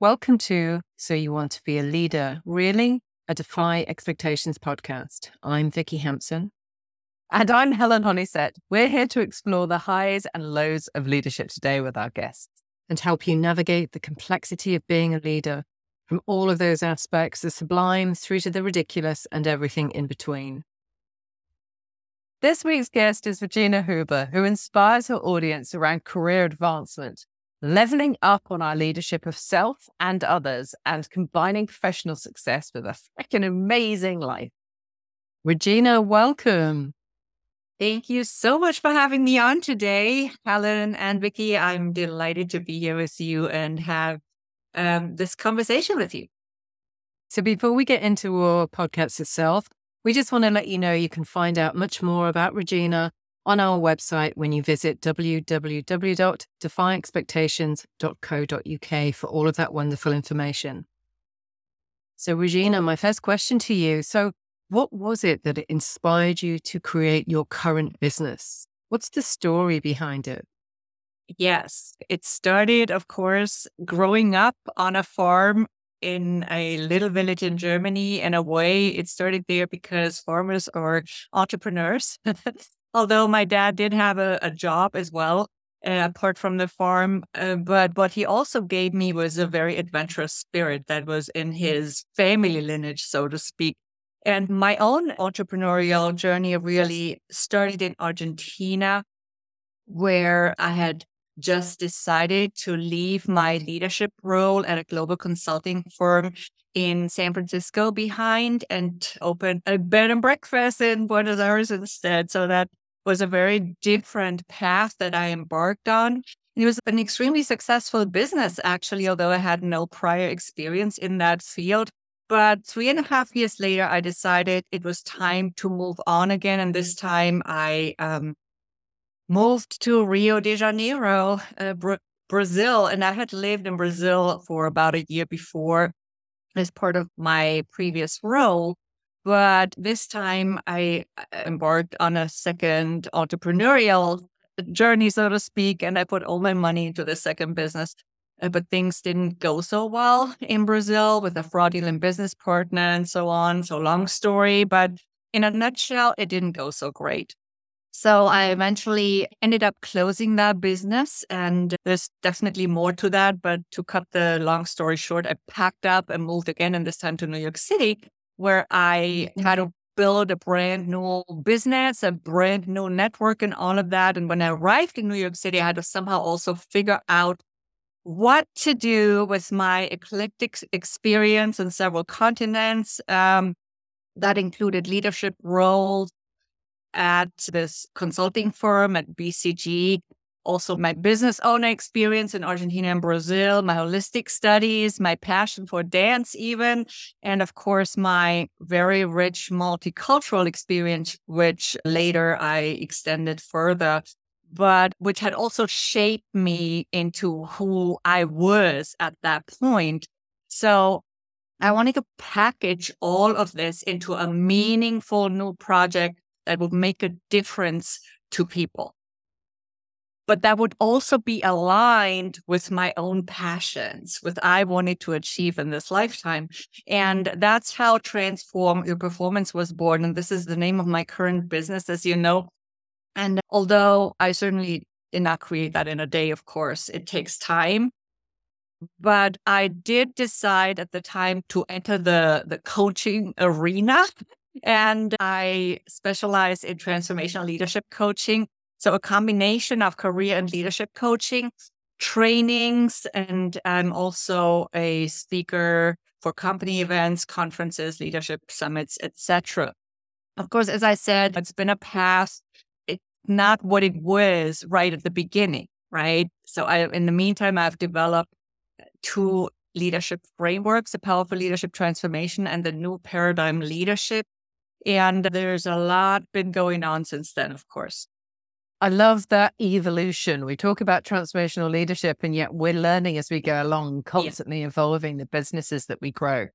Welcome to So You Want to Be a Leader, really? A Defy Expectations podcast. I'm Vicky Hampson. And I'm Helen Honeysett. We're here to explore the highs and lows of leadership today with our guests and help you navigate the complexity of being a leader from all of those aspects, the sublime through to the ridiculous and everything in between. This week's guest is Regina Huber, who inspires her audience around career advancement leveling up on our leadership of self and others, and combining professional success with a freaking amazing life. Regina, welcome. Thank you so much for having me on today, Helen and Vicky. I'm delighted to be here with you and have um, this conversation with you. So, before we get into our podcast itself, we just want to let you know you can find out much more about Regina on our website when you visit www.defyexpectations.co.uk for all of that wonderful information. So, Regina, my first question to you. So, what was it that inspired you to create your current business? What's the story behind it? Yes, it started, of course, growing up on a farm in a little village in Germany. In a way, it started there because farmers are entrepreneurs. although my dad did have a, a job as well, uh, apart from the farm. Uh, but what he also gave me was a very adventurous spirit that was in his family lineage, so to speak. And my own entrepreneurial journey really started in Argentina, where I had just decided to leave my leadership role at a global consulting firm in San Francisco behind and open a bed and breakfast in Buenos Aires instead. So that was a very different path that I embarked on. It was an extremely successful business, actually, although I had no prior experience in that field. But three and a half years later, I decided it was time to move on again. And this time I um, moved to Rio de Janeiro, uh, Br- Brazil. And I had lived in Brazil for about a year before as part of my previous role. But this time I uh, embarked on a second entrepreneurial journey, so to speak, and I put all my money into the second business. Uh, but things didn't go so well in Brazil with a fraudulent business partner and so on. So, long story, but in a nutshell, it didn't go so great. So, I eventually ended up closing that business, and there's definitely more to that. But to cut the long story short, I packed up and moved again, and this time to New York City where I had to build a brand new business, a brand new network, and all of that. And when I arrived in New York City, I had to somehow also figure out what to do with my eclectic experience in several continents. Um, that included leadership roles at this consulting firm at BCG, also my business owner experience in Argentina and Brazil, my holistic studies, my passion for dance, even, and of course, my very rich multicultural experience, which later I extended further, but which had also shaped me into who I was at that point. So I wanted to package all of this into a meaningful new project that would make a difference to people but that would also be aligned with my own passions, with I wanted to achieve in this lifetime. And that's how Transform Your Performance was born. And this is the name of my current business, as you know. And although I certainly did not create that in a day, of course, it takes time. But I did decide at the time to enter the, the coaching arena. And I specialize in transformational leadership coaching so a combination of career and leadership coaching, trainings, and I'm also a speaker for company events, conferences, leadership summits, etc. Of course, as I said, it's been a path. It's not what it was right at the beginning, right? So I, in the meantime, I've developed uh, two leadership frameworks, the powerful leadership transformation and the new paradigm leadership. And there's a lot been going on since then, of course. I love that evolution. We talk about transformational leadership, and yet we're learning as we go along, constantly yeah. evolving the businesses that we grow.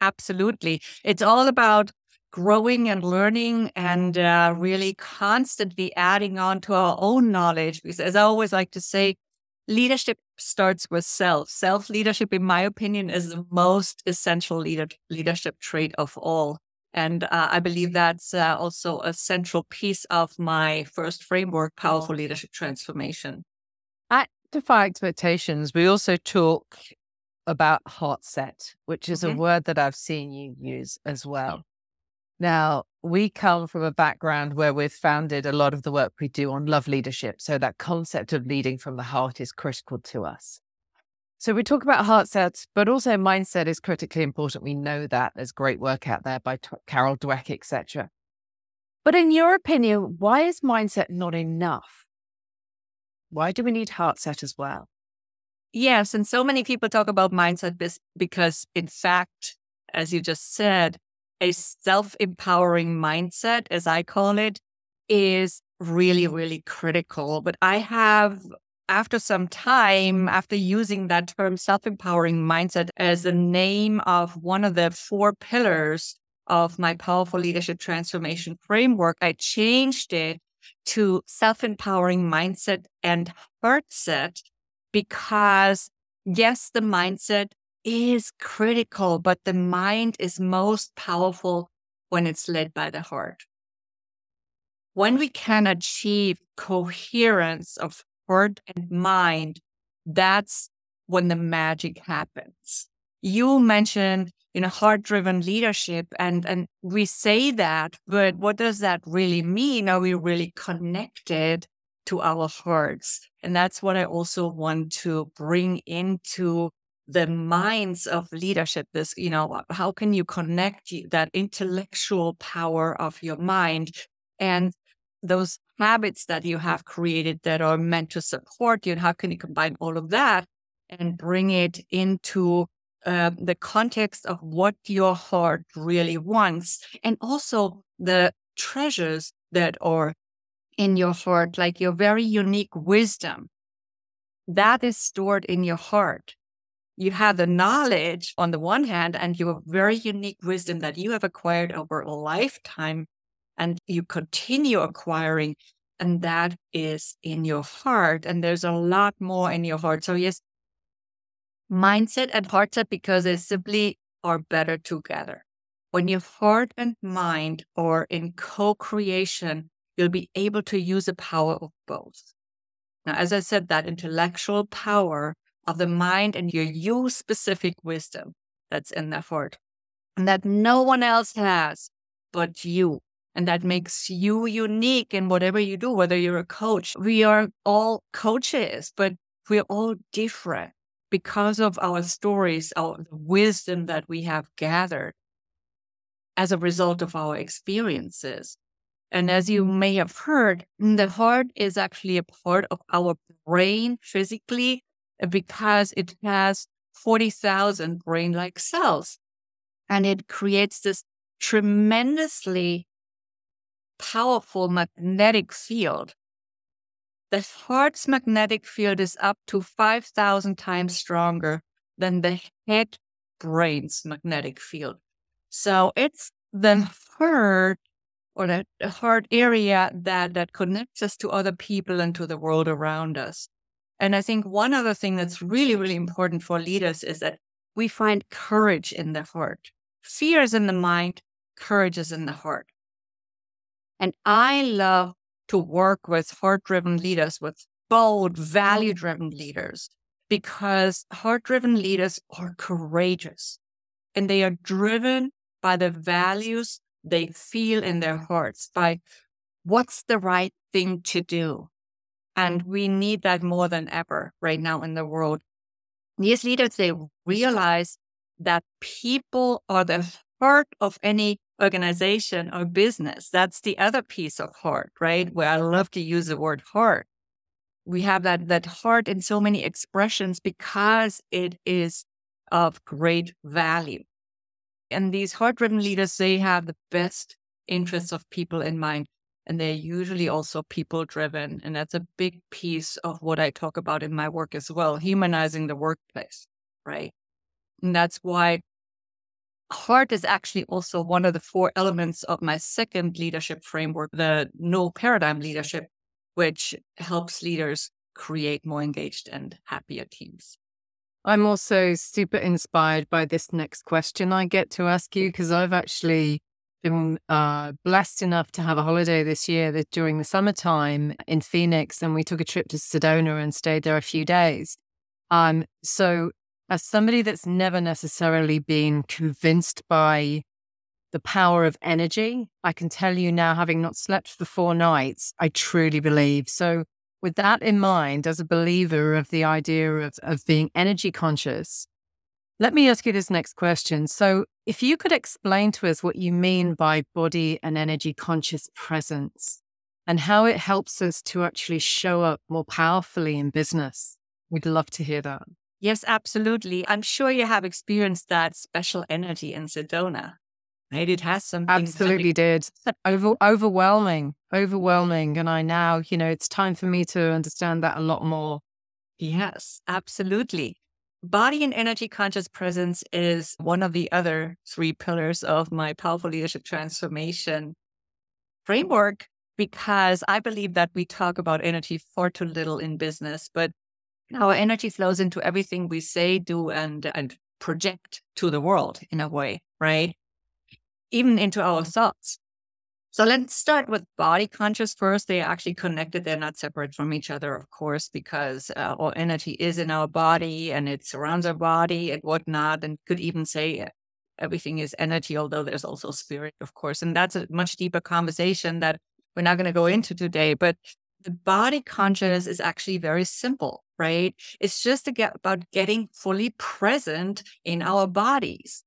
Absolutely. It's all about growing and learning and uh, really constantly adding on to our own knowledge. Because, as I always like to say, leadership starts with self. Self leadership, in my opinion, is the most essential leader, leadership trait of all. And uh, I believe that's uh, also a central piece of my first framework, Powerful Leadership Transformation. At Defy Expectations, we also talk about heart set, which is mm-hmm. a word that I've seen you use as well. Now, we come from a background where we've founded a lot of the work we do on love leadership. So that concept of leading from the heart is critical to us. So we talk about heart sets, but also mindset is critically important. We know that there's great work out there by T- Carol Dweck, etc. But in your opinion, why is mindset not enough? Why do we need heart set as well? Yes, and so many people talk about mindset because, in fact, as you just said, a self empowering mindset, as I call it, is really, really critical. But I have, after some time, after using that term self empowering mindset as the name of one of the four pillars of my powerful leadership transformation framework, I changed it to self empowering mindset and heart set because yes, the mindset is critical, but the mind is most powerful when it's led by the heart. When we can achieve coherence of heart and mind, that's when the magic happens. You mentioned, you know, heart-driven leadership, and and we say that, but what does that really mean? Are we really connected to our hearts? And that's what I also want to bring into the minds of leadership this you know how can you connect that intellectual power of your mind and those habits that you have created that are meant to support you and how can you combine all of that and bring it into uh, the context of what your heart really wants and also the treasures that are in your heart like your very unique wisdom that is stored in your heart. You have the knowledge on the one hand and your very unique wisdom that you have acquired over a lifetime and you continue acquiring and that is in your heart and there's a lot more in your heart. So yes mindset and heart set because they simply are better together. When your heart and mind are in co-creation you'll be able to use the power of both. Now as i said that intellectual power of the mind and your you specific wisdom that's in the heart and that no one else has but you. And that makes you unique in whatever you do, whether you're a coach. We are all coaches, but we're all different because of our stories, our wisdom that we have gathered as a result of our experiences. And as you may have heard, the heart is actually a part of our brain physically uh, because it has 40,000 brain like cells. And it creates this tremendously powerful magnetic field. The heart's magnetic field is up to 5,000 times stronger than the head brain's magnetic field. So it's the heart or the heart area that, that connects us to other people and to the world around us. And I think one other thing that's really, really important for leaders is that we find courage in the heart. Fear is in the mind, courage is in the heart. And I love to work with heart driven leaders, with bold, oh, value driven leaders, because heart driven leaders are courageous and they are driven by the values they feel in their hearts, by what's the right thing to do. And we need that more than ever right now in the world. These leaders, they realize that people are the heart of any organization or business. That's the other piece of heart, right? Where I love to use the word heart. We have that, that heart in so many expressions because it is of great value. And these heart driven leaders, they have the best interests of people in mind and they're usually also people driven. And that's a big piece of what I talk about in my work as well, humanizing the workplace, right? And that's why heart is actually also one of the four elements of my second leadership framework, the new paradigm leadership, which helps leaders create more engaged and happier teams. I'm also super inspired by this next question I get to ask you because I've actually been uh, blessed enough to have a holiday this year that during the summertime in Phoenix, and we took a trip to Sedona and stayed there a few days. Um, so, as somebody that's never necessarily been convinced by the power of energy, I can tell you now, having not slept for four nights, I truly believe. So, with that in mind, as a believer of the idea of, of being energy conscious, let me ask you this next question. So, if you could explain to us what you mean by body and energy conscious presence and how it helps us to actually show up more powerfully in business, we'd love to hear that. Yes, absolutely. I'm sure you have experienced that special energy in Sedona. Right? It has some absolutely did Over, overwhelming, overwhelming, and I now, you know, it's time for me to understand that a lot more. Yes, absolutely. Body and energy conscious presence is one of the other three pillars of my powerful leadership transformation framework because I believe that we talk about energy far too little in business, but our energy flows into everything we say, do, and and project to the world in a way, right? even into our thoughts. So let's start with body conscious first. They are actually connected. They're not separate from each other, of course, because uh, our energy is in our body and it surrounds our body and whatnot. And could even say uh, everything is energy, although there's also spirit, of course. And that's a much deeper conversation that we're not going to go into today. But the body consciousness is actually very simple, right? It's just about getting fully present in our bodies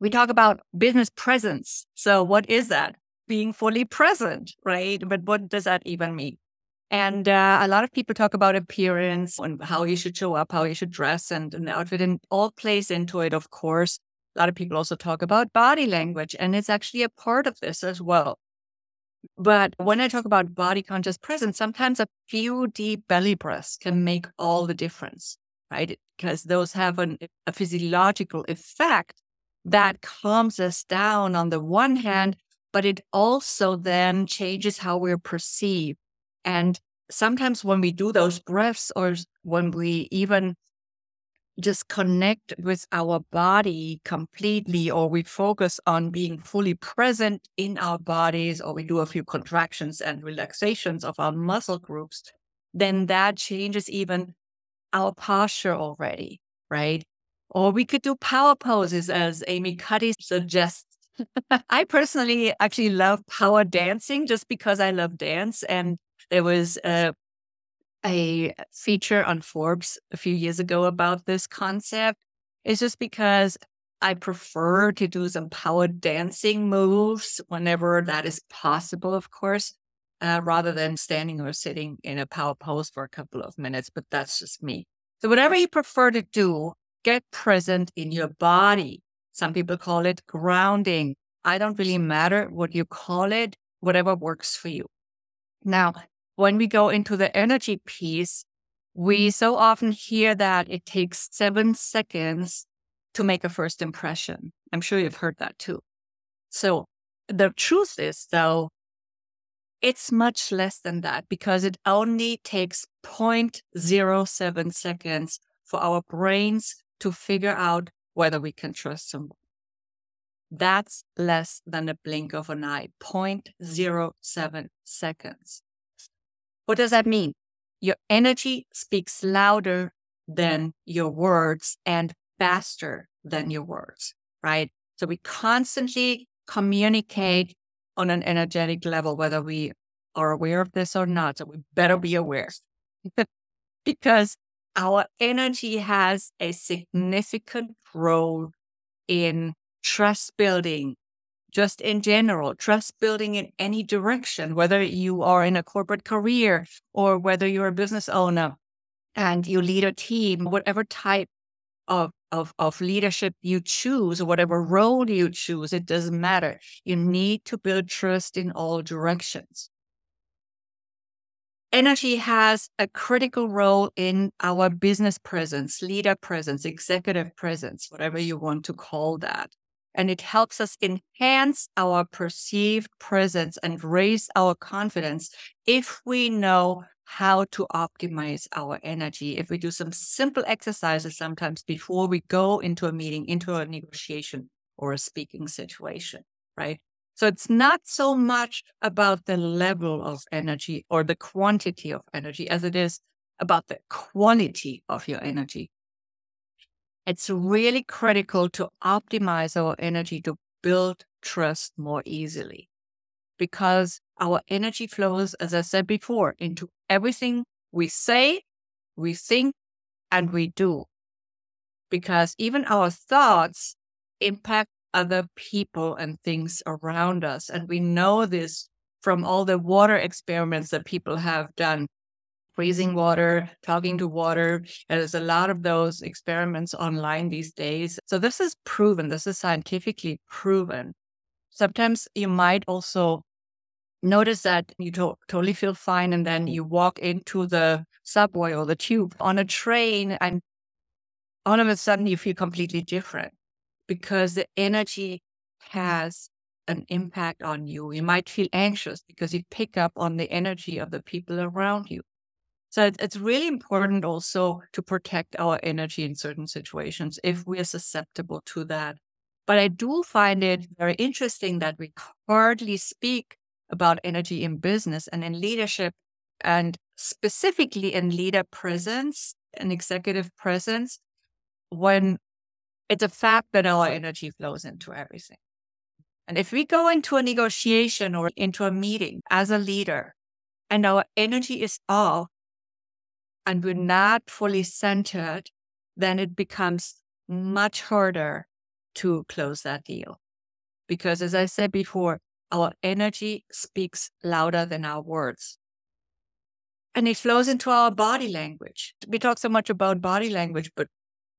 we talk about business presence. So, what is that? Being fully present, right? But what does that even mean? And uh, a lot of people talk about appearance and how you should show up, how you should dress, and the outfit, and all plays into it, of course. A lot of people also talk about body language, and it's actually a part of this as well. But when I talk about body conscious presence, sometimes a few deep belly breaths can make all the difference, right? Because those have an, a physiological effect that calms us down on the one hand, but it also then changes how we're perceived. And sometimes when we do those breaths or when we even just connect with our body completely, or we focus on being fully present in our bodies, or we do a few contractions and relaxations of our muscle groups, then that changes even our posture already, right? Or we could do power poses, as Amy Cuddy suggests. I personally actually love power dancing just because I love dance. And there was a, a feature on Forbes a few years ago about this concept. It's just because I prefer to do some power dancing moves whenever that is possible, of course, uh, rather than standing or sitting in a power pose for a couple of minutes. But that's just me. So, whatever you prefer to do, get present in your body. Some people call it grounding. I don't really matter what you call it, whatever works for you. Now, when we go into the energy piece, we mm-hmm. so often hear that it takes seven seconds to make a first impression. I'm sure you've heard that too. So the truth is, though, it's much less than that because it only takes 0.07 seconds for our brains to figure out whether we can trust someone. That's less than a blink of an eye, 0.07 seconds. What does that mean? Your energy speaks louder than your words and faster than your words, right? So we constantly communicate on an energetic level, whether we are aware of this or not. So we better be aware because our energy has a significant role in trust building, just in general, trust building in any direction, whether you are in a corporate career or whether you're a business owner and you lead a team, whatever type of, of, of leadership you choose whatever role you choose, it doesn't matter. You need to build trust in all directions energy has a critical role in our business presence, leader presence, executive presence, whatever you want to call that. And it helps us enhance our perceived presence and raise our confidence if we know how to optimize our energy. If we do some simple exercises sometimes before we go into a meeting, into a negotiation or a speaking situation, right? So it's not so much about the level of energy or the quantity of energy as it is about the quality of your energy. It's really critical to optimize our energy to build trust more easily because our energy flows, as I said before, into everything we say, we think, and we do. Because even our thoughts impact other people and things around us. And we know this from all the water experiments that people have done freezing water, talking to water. There's a lot of those experiments online these days. So this is proven, this is scientifically proven. Sometimes you might also notice that you to- totally feel fine and then you walk into the subway or the tube on a train and all of a sudden you feel completely different because the energy has an impact on you. You might feel anxious because you pick up on the energy of the people around you. So it's really important also to protect our energy in certain situations if we are susceptible to that. But I do find it very interesting that we hardly speak about energy in business and in leadership, and specifically in leader presence and executive presence, when it's a fact that our energy flows into everything. And if we go into a negotiation or into a meeting as a leader and our energy is off and we're not fully centered, then it becomes much harder to close that deal. Because as I said before, our energy speaks louder than our words. And it flows into our body language. We talk so much about body language, but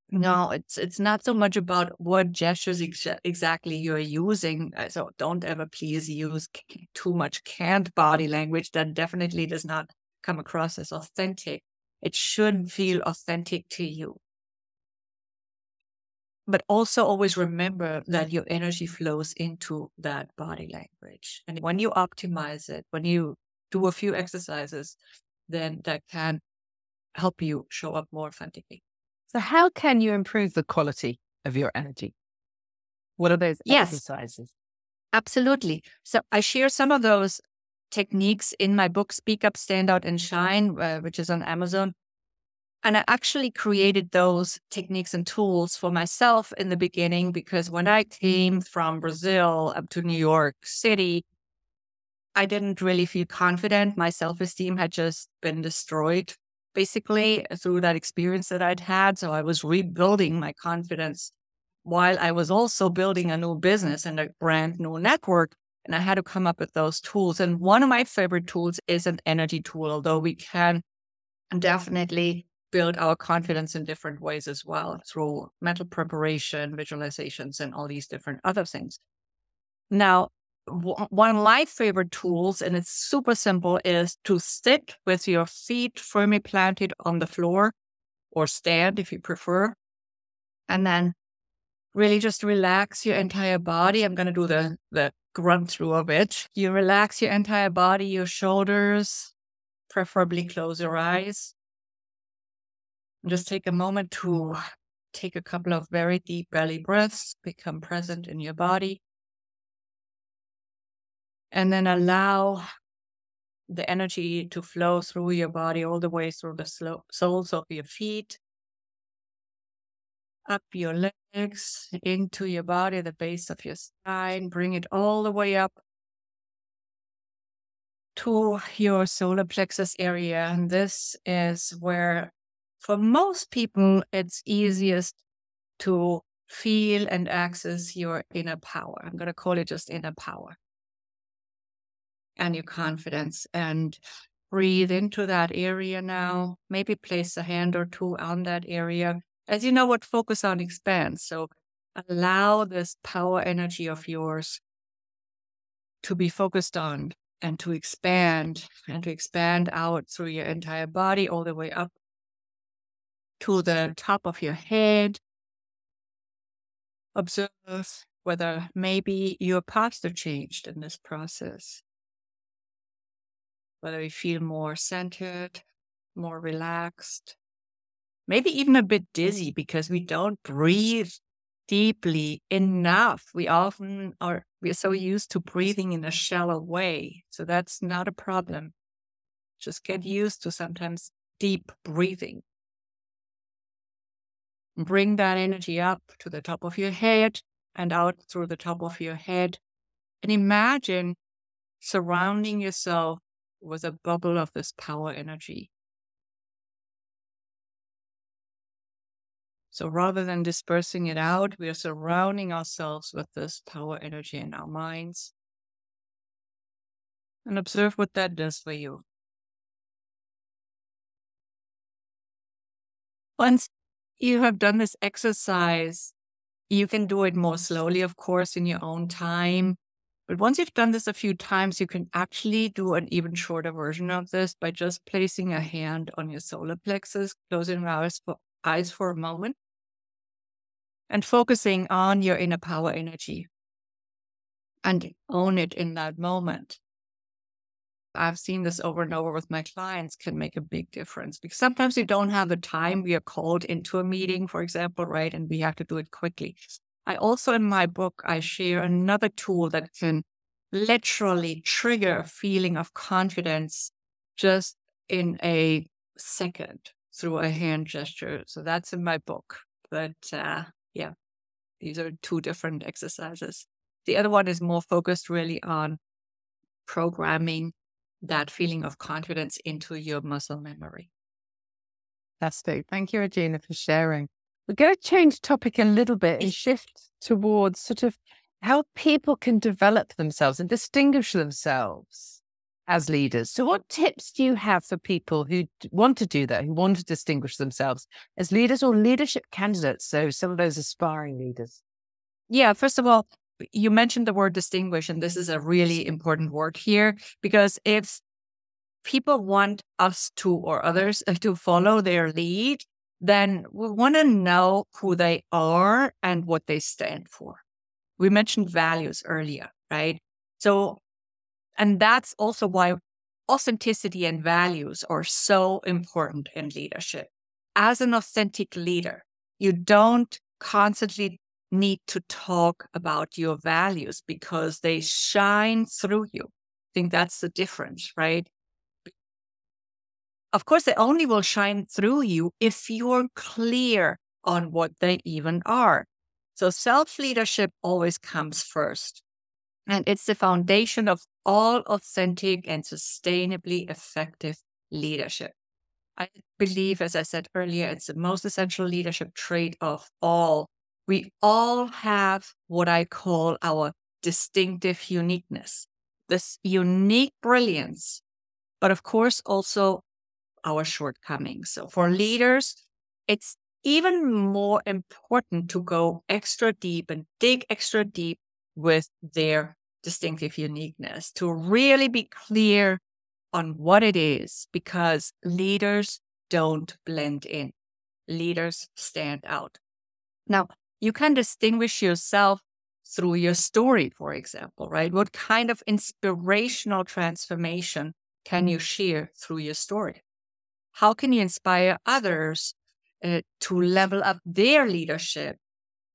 no, it's it's not so much about what gestures ex- exactly you're using. Uh, so don't ever please use too much canned body language. That definitely does not come across as authentic. It should feel authentic to you but also always remember that your energy flows into that body language. And when you optimize it, when you do a few exercises, then that can help you show up more authentically. So, how can you improve the quality of your energy? What are those yes, exercises? Absolutely. So, I share some of those techniques in my book, Speak Up, Stand Out, and Shine, uh, which is on Amazon. And I actually created those techniques and tools for myself in the beginning because when I came from Brazil up to New York City, I didn't really feel confident. My self esteem had just been destroyed basically through that experience that I'd had. So I was rebuilding my confidence while I was also building a new business and a brand new network. And I had to come up with those tools. And one of my favorite tools is an energy tool, although we can definitely build our confidence in different ways as well through mental preparation, visualizations, and all these different other things. Now, one of my favorite tools, and it's super simple, is to sit with your feet firmly planted on the floor or stand if you prefer. And then really just relax your entire body. I'm going to do the, the grunt through of it. You relax your entire body, your shoulders, preferably close your eyes. And Just take a moment to take a couple of very deep belly breaths, become present in your body. And then allow the energy to flow through your body all the way through the soles of your feet, up your legs, into your body, the base of your spine. Bring it all the way up to your solar plexus area. And this is where for most people, it's easiest to feel and access your inner power. I'm going to call it just inner power and your confidence and breathe into that area now. Maybe place a hand or two on that area. As you know, what focus on expands. So allow this power energy of yours to be focused on and to expand and to expand out through your entire body all the way up to the top of your head. Observe whether maybe your posture changed in this process. whether you feel more centered, more relaxed, maybe even a bit dizzy mm-hmm. because we don't breathe deeply enough. We often are we're so used to breathing in a shallow way. So that's not a problem. Just get used to sometimes deep breathing. Bring that energy up to the top of your head and out through the top of your head. And imagine surrounding yourself with a bubble of this power energy. So rather than dispersing it out, we are surrounding ourselves with this power energy in our minds. And observe what that does for you. Once you have done this exercise, you can do it more slowly, of course, in your own time. But once you've done this a few times, you can actually do an even shorter version of this by just placing a hand on your solar plexus, closing your eyes for, eyes for a moment, and focusing on your inner power energy and own it in that moment. I've seen this over and over with my clients can make a big difference because sometimes we don't have the time. We are called into a meeting, for example, right? And we have to do it quickly. I also, in my book, I share another tool that can literally trigger a feeling of confidence just in a second through a hand gesture. So that's in my book. But uh, yeah, these are two different exercises. The other one is more focused really on programming that feeling of confidence into your muscle memory. That's it. Thank you, Regina, for sharing. We're going to change topic a little bit and shift towards sort of how people can develop themselves and distinguish themselves as leaders. So, what tips do you have for people who want to do that, who want to distinguish themselves as leaders or leadership candidates? So, some of those aspiring leaders. Yeah, first of all, you mentioned the word distinguish, and this is a really important word here because if people want us to or others uh, to follow their lead, then we want to know who they are and what they stand for. We mentioned values earlier, right? So, and that's also why authenticity and values are so important in leadership. As an authentic leader, you don't constantly need to talk about your values because they shine through you. I think that's the difference, right? Of course, they only will shine through you if you're clear on what they even are. So self leadership always comes first. And it's the foundation of all authentic and sustainably effective leadership. I believe, as I said earlier, it's the most essential leadership trait of all we all have what I call our distinctive uniqueness, this unique brilliance, but of course also our shortcomings. So for leaders, it's even more important to go extra deep and dig extra deep with their distinctive uniqueness, to really be clear on what it is, because leaders don't blend in. Leaders stand out. Now, you can distinguish yourself through your story, for example, right? What kind of inspirational transformation can you share through your story? How can you inspire others uh, to level up their leadership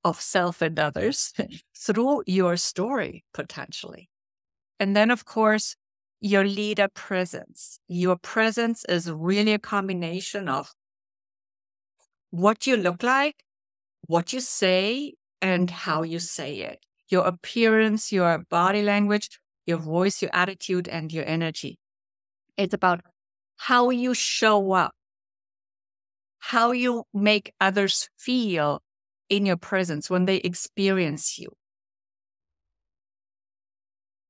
of self and others through your story, potentially? And then, of course, your leader presence. Your presence is really a combination of what you look like what you say and how you say it, your appearance, your body language, your voice, your attitude, and your energy. It's about how you show up, how you make others feel in your presence when they experience you.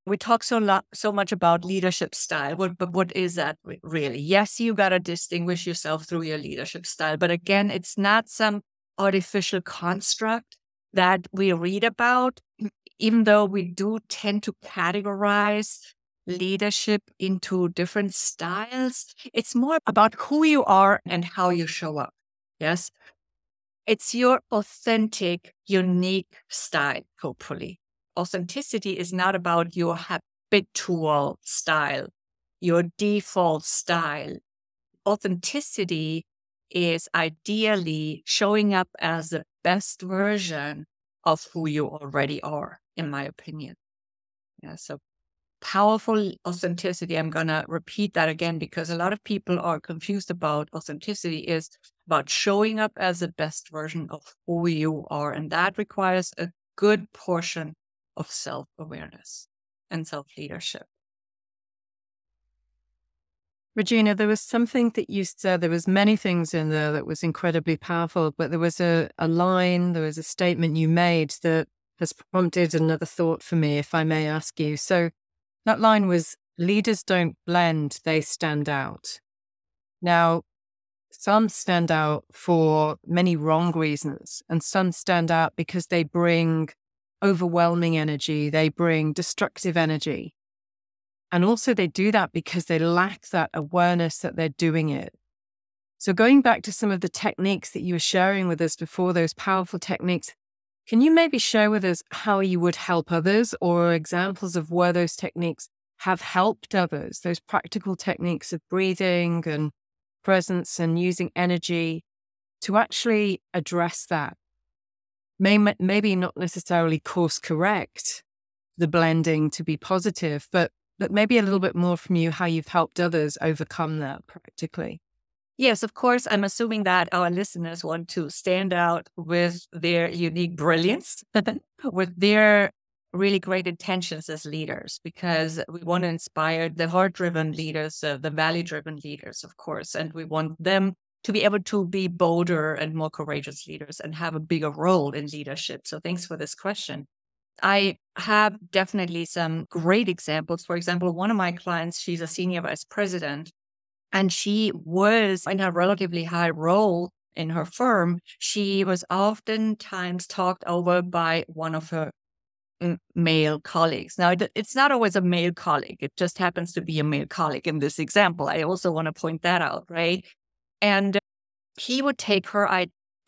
We talk so so much about leadership style, but, but what is that really? Yes, you got to distinguish yourself through your leadership style, but again, it's not some artificial construct that we read about, even though we do tend to categorize leadership into different styles, it's more about who you are and how you show up. Yes. It's your authentic, unique style, hopefully. Authenticity is not about your habitual style, your default style. Authenticity is ideally showing up as the best version of who you already are, in my opinion. Yeah, so powerful authenticity. I'm going to repeat that again because a lot of people are confused about authenticity is about showing up as the best version of who you are. And that requires a good portion of self awareness and self leadership. Regina, there was something that you said. There was many things in there that was incredibly powerful, but there was a, a line, there was a statement you made that has prompted another thought for me, if I may ask you. So that line was leaders don't blend, they stand out. Now, some stand out for many wrong reasons, and some stand out because they bring overwhelming energy, they bring destructive energy. And also, they do that because they lack that awareness that they're doing it. So, going back to some of the techniques that you were sharing with us before, those powerful techniques, can you maybe share with us how you would help others or examples of where those techniques have helped others, those practical techniques of breathing and presence and using energy to actually address that? Maybe not necessarily course correct the blending to be positive, but but maybe a little bit more from you how you've helped others overcome that practically. Yes, of course. I'm assuming that our listeners want to stand out with their unique brilliance, with their really great intentions as leaders, because we want to mm-hmm. inspire the heart driven leaders, uh, the mm-hmm. value driven leaders, of course, and we want them to be able to be bolder and more courageous leaders and have a bigger role in leadership. So, thanks for this question. I have definitely some great examples. For example, one of my mm-hmm. clients, she's a senior vice president, and she was in a relatively high role in her firm. She was oftentimes talked over by one of her male colleagues. Now, it's not always a male colleague, it just happens to be a male colleague in this example. I also want to point that out, right? And he would take her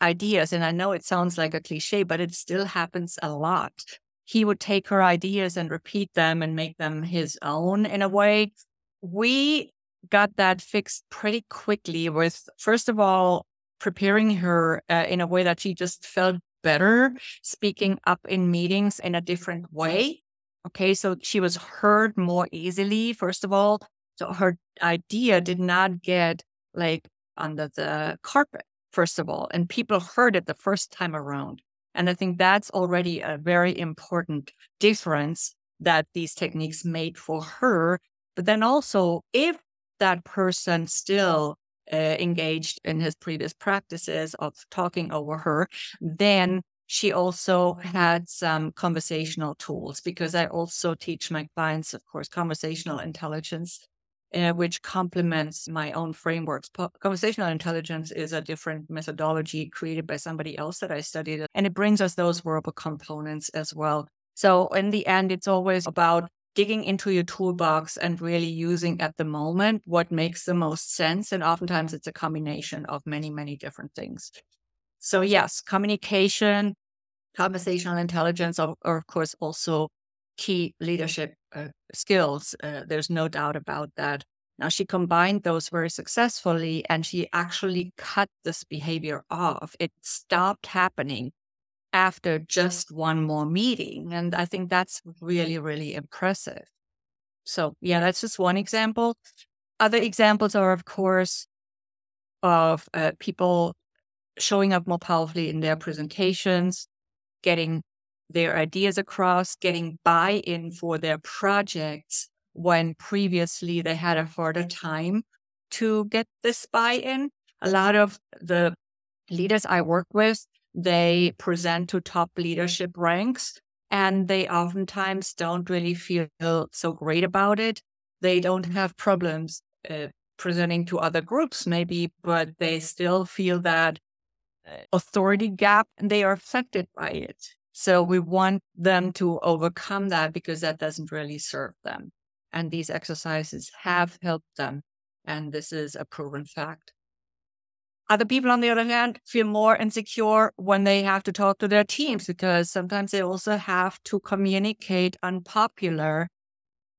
ideas, and I know it sounds like a cliche, but it still happens a lot he would take her ideas and repeat them and make them his own in a way. We got that fixed pretty quickly with, first of all, preparing her uh, in a way that she just felt better speaking up in meetings in a different way. Okay, so she was heard more easily, first of all. So her idea did not get like under the carpet, first of all, and people heard it the first time around. And I think that's already a very important difference that these techniques made for her. But then also, if that person still uh, engaged in his previous practices of talking over her, then she also had some conversational tools because I also teach my clients, of course, conversational intelligence uh, which complements my own frameworks. Po- conversational intelligence is a different methodology created by somebody else that I studied, and it brings us those verbal components as well. So, in the end, it's always about digging into your toolbox and really using at the moment what makes the most sense. And oftentimes, it's a combination of many, many different things. So, yes, communication, conversational intelligence, are, are of course, also key leadership uh, skills. Uh, there's no doubt about that. Now, she combined those very successfully and she actually cut this behavior off. It stopped happening after just one more meeting. And I think that's really, really impressive. So, yeah, that's just one example. Other examples are, of course, of uh, people showing up more powerfully in their presentations, getting their ideas across, getting buy in for their projects when previously they had a harder time to get this buy in. A lot of the leaders I work with, they present to top leadership ranks and they oftentimes don't really feel so great about it. They don't have problems uh, presenting to other groups, maybe, but they still feel that uh, authority gap and they are affected by it. So we want them to overcome that because that doesn't really serve them. And these exercises have helped them. And this is a proven fact. Other people, on the other hand, feel more insecure when they have to talk to their teams because sometimes they also have to communicate unpopular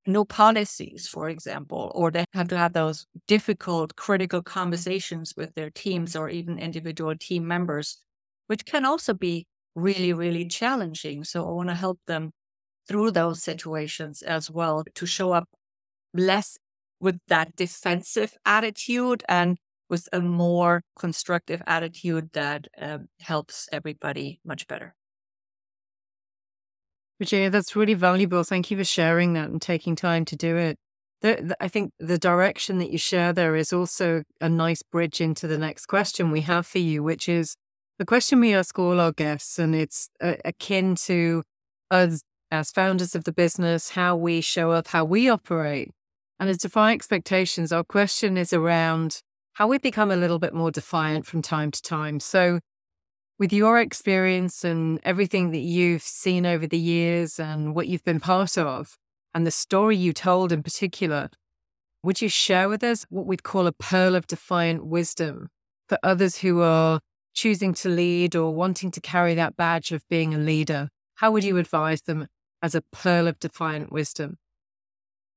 new policies, for example, or they have to have those difficult, critical conversations with their teams or even individual team members, which can also be really, really challenging. So I want to help them through those situations as well to show up less with that defensive attitude and with a more constructive attitude that um, helps everybody much better. Regina, that's really valuable. Thank you for sharing that and taking time to do it. The, the, I think the direction that you share there is also a nice bridge into the next question we have for you, which is the question we ask all our guests, and it's uh, akin to us as founders of the business, how we show up, how we operate. And as Defy Expectations, our question is around how we become a little bit more defiant from time to time. So, with your experience and everything that you've seen over the years and what you've been part of, and the story you told in particular, would you share with us what we'd call a pearl of defiant wisdom for others who are choosing to lead or wanting to carry that badge of being a leader? How would you advise them as a pearl of defiant wisdom?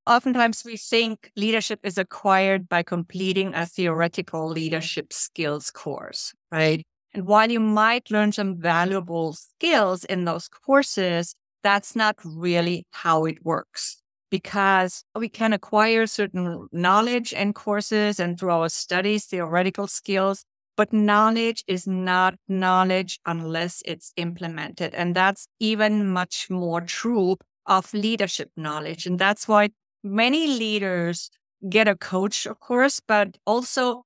Oftentimes, we think leadership is acquired by completing a theoretical leadership skills course, right? And while you might learn some valuable skills in those courses, that's not really how it works because we can acquire certain knowledge in courses and through our studies, theoretical skills, but knowledge is not knowledge unless it's implemented. And that's even much more true of leadership knowledge. And that's why many leaders get a coach, of course, but also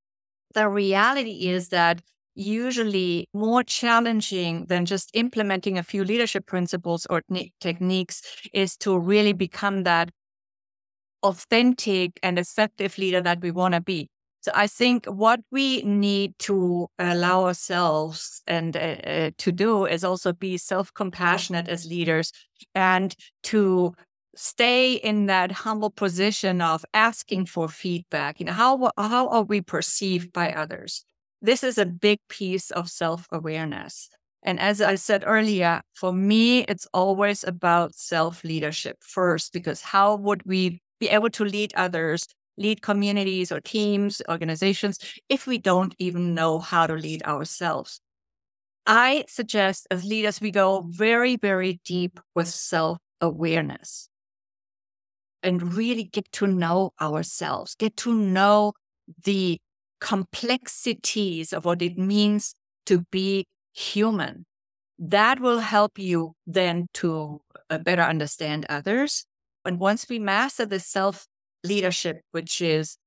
the reality is that usually more challenging than just implementing a few leadership principles or techniques is to really become that authentic and effective leader that we want to be. So I think what we need to allow ourselves and uh, uh, to do is also be self-compassionate as leaders and to stay in that humble position of asking for feedback. You know, how how are we perceived by others? this is a big piece of self awareness. And as I said earlier, for me, it's always about self leadership first, because how would we be able to lead others, lead communities or teams, organizations, if we don't even know how to lead ourselves? I suggest as leaders, we go very, very deep with self awareness and really get to know ourselves, get to know the complexities of what it means to be human. That will help you then to uh, better understand others. And once we master the self leadership, which is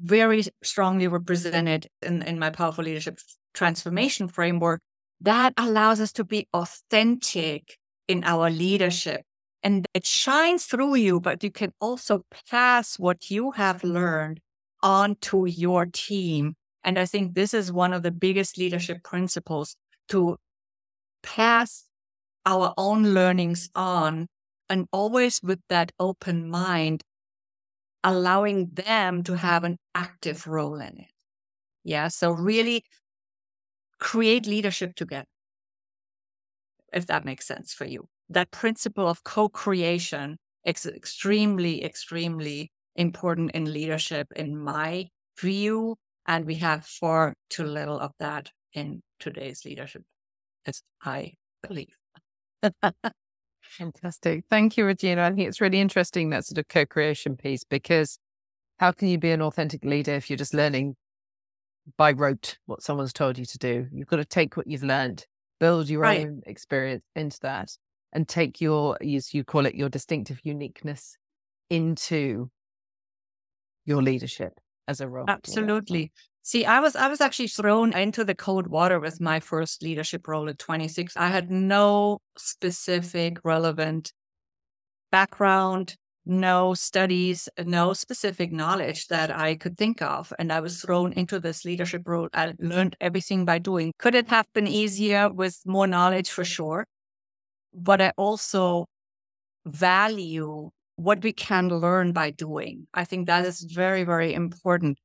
very strongly represented in, in my powerful leadership transformation framework, that allows us to be authentic in our leadership. And it shines through you, but you can also pass what you have learned onto your team. And I think this is one of the biggest leadership principles to pass our own learnings on and always with that open mind, allowing them to have an active role in it. Yeah. So really create leadership together, if that makes sense for you. That principle of co creation is extremely, extremely important in leadership, in my view. And we have far too little of that in today's leadership, as I believe. Fantastic. Thank you, Regina. I think it's really interesting that sort of co creation piece because how can you be an authentic leader if you're just learning by rote what someone's told you to do? You've got to take what you've learned, build your right. own experience into that, and take your, as you call it, your distinctive uniqueness into your leadership as a role. Absolutely. See, I was I was actually thrown into the cold water with my first leadership role at 26. I had no specific relevant background, no studies, no specific knowledge that I could think of. And I was thrown into this leadership role. I learned everything by doing. Could it have been easier with more knowledge? For sure. But I also value what we can learn by doing. I think that is very, very important.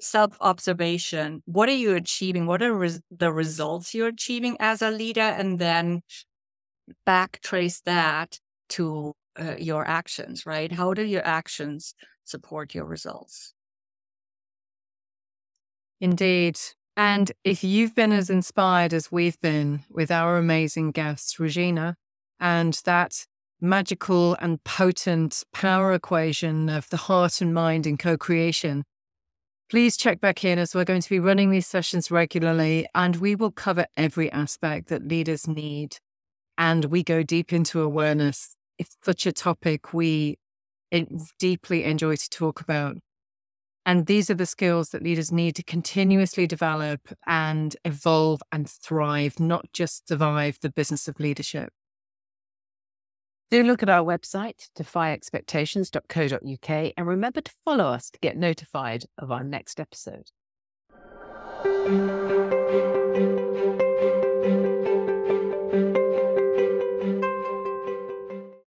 Self observation. What are you achieving? What are res- the results you're achieving as a leader? And then back trace that to uh, your actions, right? How do your actions support your results? Indeed. And if you've been as inspired as we've been with our amazing guest, Regina, and that magical and potent power equation of the heart and mind in co creation, please check back in as we're going to be running these sessions regularly and we will cover every aspect that leaders need. And we go deep into awareness. It's such a topic we deeply enjoy to talk about. And these are the skills that leaders need to continuously develop and evolve and thrive, not just survive the business of leadership. Do look at our website, defyexpectations.co.uk, and remember to follow us to get notified of our next episode.